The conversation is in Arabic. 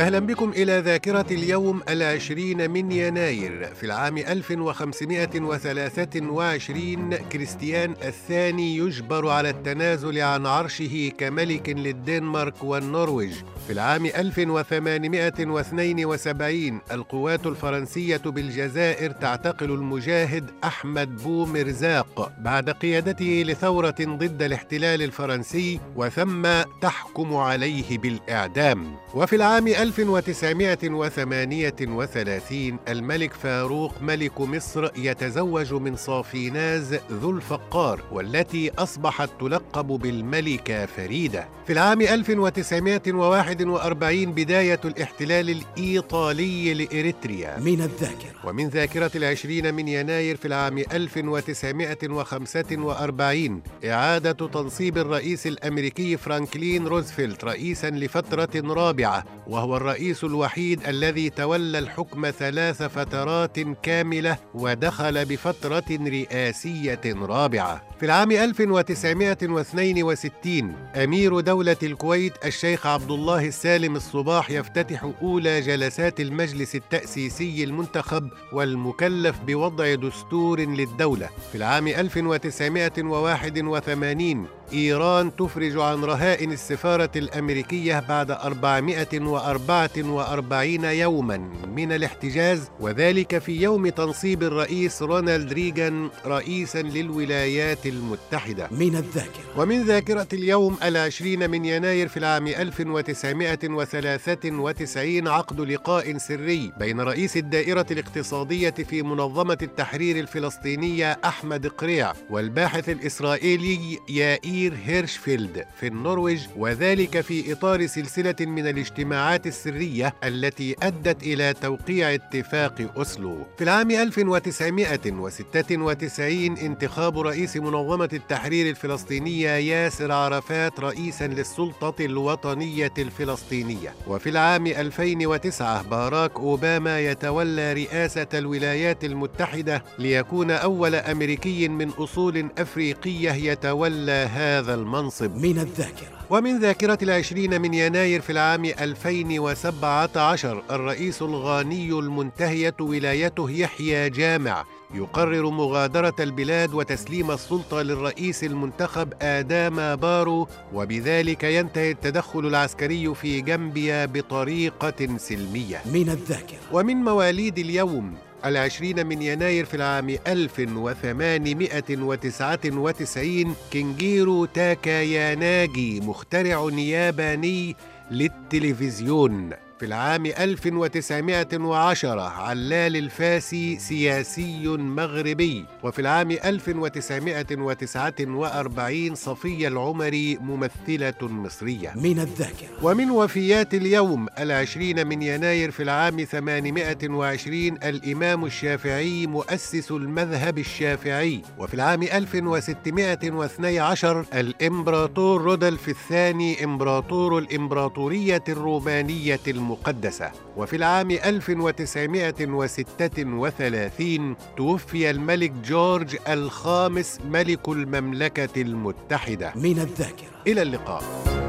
أهلا بكم إلى ذاكرة اليوم العشرين من يناير في العام 1523 كريستيان الثاني يجبر على التنازل عن عرشه كملك للدنمارك والنرويج. في العام 1872 القوات الفرنسية بالجزائر تعتقل المجاهد أحمد بو مرزاق بعد قيادته لثورة ضد الاحتلال الفرنسي وثم تحكم عليه بالإعدام. وفي العام 1938 الملك فاروق ملك مصر يتزوج من صافيناز ذو الفقار والتي أصبحت تلقب بالملكة فريدة. في العام 1941 بداية الاحتلال الإيطالي لإريتريا. من الذاكرة. ومن ذاكرة العشرين من يناير في العام 1945 إعادة تنصيب الرئيس الأمريكي فرانكلين روزفلت رئيسا لفترة رابعة وهو الرئيس الوحيد الذي تولى الحكم ثلاث فترات كاملة ودخل بفترة رئاسية رابعة. في العام 1962 أمير دولة الكويت الشيخ عبد الله السالم الصباح يفتتح أولى جلسات المجلس التأسيسي المنتخب والمكلف بوضع دستور للدولة. في العام 1981 إيران تفرج عن رهائن السفارة الأمريكية بعد 444 يوما من الاحتجاز وذلك في يوم تنصيب الرئيس رونالد ريغان رئيسا للولايات المتحدة. من الذاكرة. ومن ذاكرة اليوم العشرين من يناير في العام 1993 عقد لقاء سري بين رئيس الدائرة الاقتصادية في منظمة التحرير الفلسطينية أحمد قريع والباحث الإسرائيلي يائير هيرشفيلد في النرويج وذلك في إطار سلسلة من الاجتماعات السرية التي أدت إلى توقيع اتفاق أوسلو. في العام 1996 انتخاب رئيس منظمة التحرير الفلسطينية ياسر عرفات رئيسا للسلطة الوطنية الفلسطينية. وفي العام 2009 باراك أوباما يتولى رئاسة الولايات المتحدة ليكون أول أمريكي من أصول أفريقية يتولى هذا المنصب. من الذاكرة. ومن ذاكرة العشرين من يناير في العام 2017 الرئيس الغامبي المنتهية ولايته يحيى جامع يقرر مغادرة البلاد وتسليم السلطة للرئيس المنتخب آداما بارو وبذلك ينتهي التدخل العسكري في جامبيا بطريقة سلمية. من الذاكرة. ومن مواليد اليوم العشرين من يناير في العام 1899 كينجيرو تاكاياناجي مخترع ياباني للتلفزيون. في العام 1910 علال الفاسي سياسي مغربي. وفي العام 1949 صفية العمري ممثلة مصرية. من الذاكرة. ومن وفيات اليوم العشرين من يناير في العام 820 الإمام الشافعي مؤسس المذهب الشافعي. وفي العام 1612 الإمبراطور رودلف الثاني إمبراطور الإمبراطورية الرومانية المقدسة. وفي العام 1936 توفي الملك جورج الخامس ملك المملكة المتحدة. من الذاكرة. إلى اللقاء.